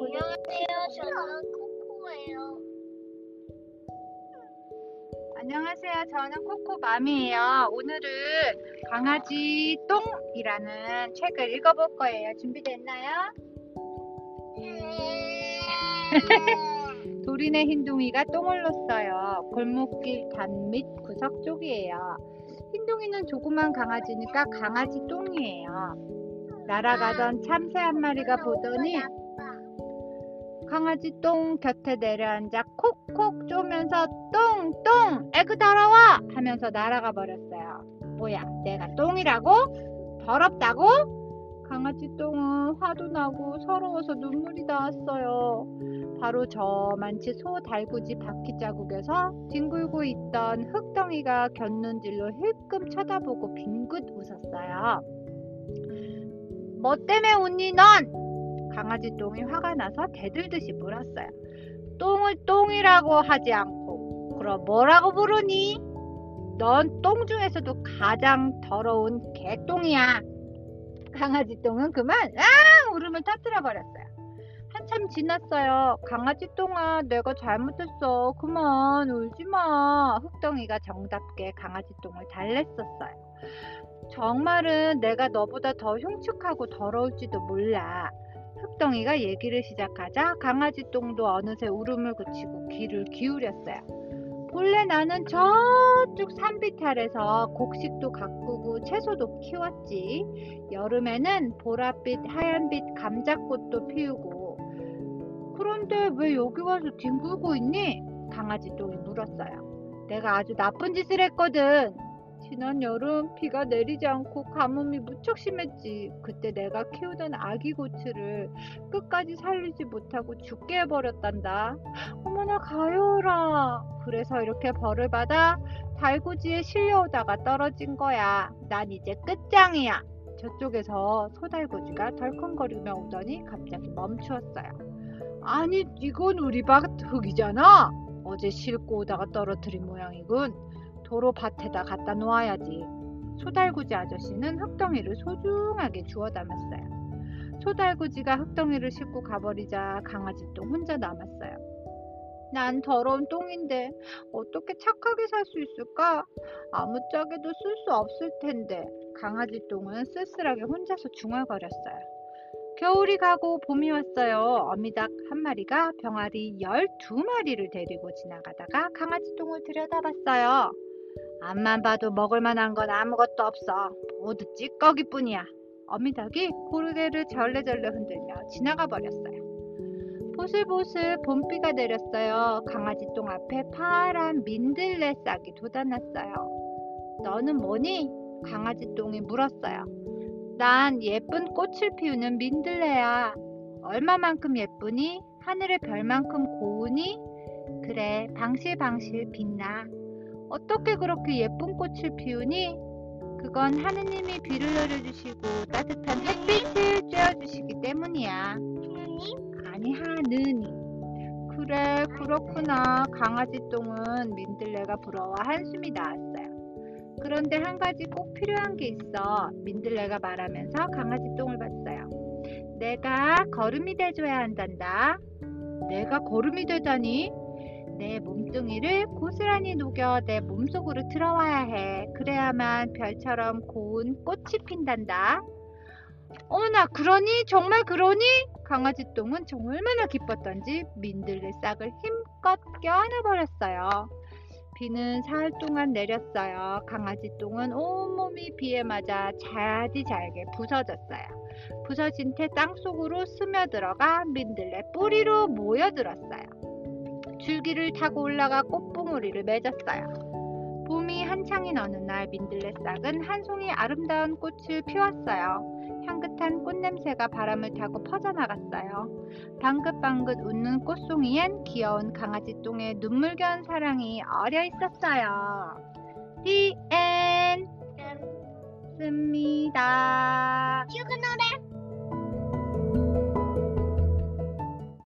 안녕하세요. 저는 코코예요. 안녕하세요. 저는 코코맘이에요. 오늘은 강아지 똥이라는 책을 읽어볼 거예요. 준비됐나요? 네. 도린의 흰둥이가 똥을 넣었어요. 골목길 단밑 구석 쪽이에요. 흰둥이는 조그만 강아지니까 강아지 똥이에요. 날아가던 참새 한 마리가 보더니 강아지 똥 곁에 내려앉아 콕콕 쪼면서 똥똥 에그 더러워 하면서 날아가 버렸어요. 뭐야 내가 똥이라고? 더럽다고? 강아지 똥은 화도 나고 서러워서 눈물이 나왔어요. 바로 저만치 소 달구지 바퀴 자국에서 뒹굴고 있던 흙덩이가 곁눈질로 힐끔 쳐다보고 빙긋 웃었어요. 뭐 때문에 웃니 넌? 강아지 똥이 화가 나서 대들듯이 물었어요. 똥을 똥이라고 하지 않고 그럼 뭐라고 부르니? 넌 똥 중에서도 가장 더러운 개똥이야. 강아지 똥은 그만 아 울음을 터뜨려 버렸어요. 한참 지났어요. 강아지 똥아 내가 잘못했어. 그만 울지 마. 흙덩이가 정답게 강아지 똥을 달랬었어요. 정말은 내가 너보다 더 흉측하고 더러울지도 몰라. 흙덩이가 얘기를 시작하자 강아지 똥도 어느새 울음을 그치고 귀를 기울였어요. 본래 나는 저쪽 산비탈에서 곡식도 가꾸고 채소도 키웠지. 여름에는 보랏빛, 하얀빛 감자꽃도 피우고. 그런데 왜 여기 와서 뒹굴고 있니? 강아지 똥이 물었어요. 내가 아주 나쁜 짓을 했거든. 지난 여름 비가 내리지 않고 가뭄이 무척 심했지. 그때 내가 키우던 아기 고추를 끝까지 살리지 못하고 죽게 해버렸단다. 어머나 가요라. 그래서 이렇게 벌을 받아 달구지에 실려오다가 떨어진 거야. 난 이제 끝장이야. 저쪽에서 소달구지가 덜컹거리며 오더니 갑자기 멈추었어요. 아니 이건 우리 밭 흙이잖아. 어제 싣고 오다가 떨어뜨린 모양이군. 도로 밭에다 갖다 놓아야지. 소달구지 아저씨는 흙덩이를 소중하게 주워 담았어요. 소달구지가 흙덩이를 싣고 가버리자 강아지 똥 혼자 남았어요. 난 더러운 똥인데 어떻게 착하게 살 수 있을까? 아무짝에도 쓸 수 없을 텐데 강아지 똥은 쓸쓸하게 혼자서 중얼거렸어요. 겨울이 가고 봄이 왔어요. 어미닭 한 마리가 병아리 12마리를 데리고 지나가다가 강아지 똥을 들여다봤어요. 앞만 봐도 먹을 만한 건 아무것도 없어. 모두 찌꺼기뿐이야. 어미닭이 고르게를 절레절레 흔들며 지나가 버렸어요. 보슬보슬 봄비가 내렸어요. 강아지 똥 앞에 파란 민들레 싹이 돋아났어요. 너는 뭐니? 강아지 똥이 물었어요. 난 예쁜 꽃을 피우는 민들레야. 얼마만큼 예쁘니? 하늘의 별만큼 고우니? 그래, 방실방실 빛나. 어떻게 그렇게 예쁜 꽃을 피우니? 그건 하느님이 비를 내려주시고 따뜻한 햇빛을 쬐어주시기 때문이야. 하나님? 아니 하느님. 그래 그렇구나. 강아지 똥은 민들레가 부러워 한숨이 나왔어요. 그런데 한 가지 꼭 필요한 게 있어. 민들레가 말하면서 강아지 똥을 봤어요. 내가 걸음이 돼줘야 한단다. 내가 걸음이 되다니? 내 몸뚱이를 고스란히 녹여 내 몸속으로 들어와야 해. 그래야만 별처럼 고운 꽃이 핀단다. 어머나, 그러니? 정말 그러니? 강아지 똥은 얼마나 기뻤던지 민들레 싹을 힘껏 껴안아버렸어요. 비는 사흘 동안 내렸어요. 강아지 똥은 온몸이 비에 맞아 자디잘게 부서졌어요. 부서진 채 땅속으로 스며들어가 민들레 뿌리로 모여들었어요. 줄기를 타고 올라가 꽃봉오리를 맺었어요. 봄이 한창인 어느 날 민들레 싹은 한 송이 아름다운 꽃을 피웠어요. 향긋한 꽃냄새가 바람을 타고 퍼져나갔어요. 방긋방긋 웃는 꽃송이엔 귀여운 강아지 똥의 눈물겨운 사랑이 어려 있었어요.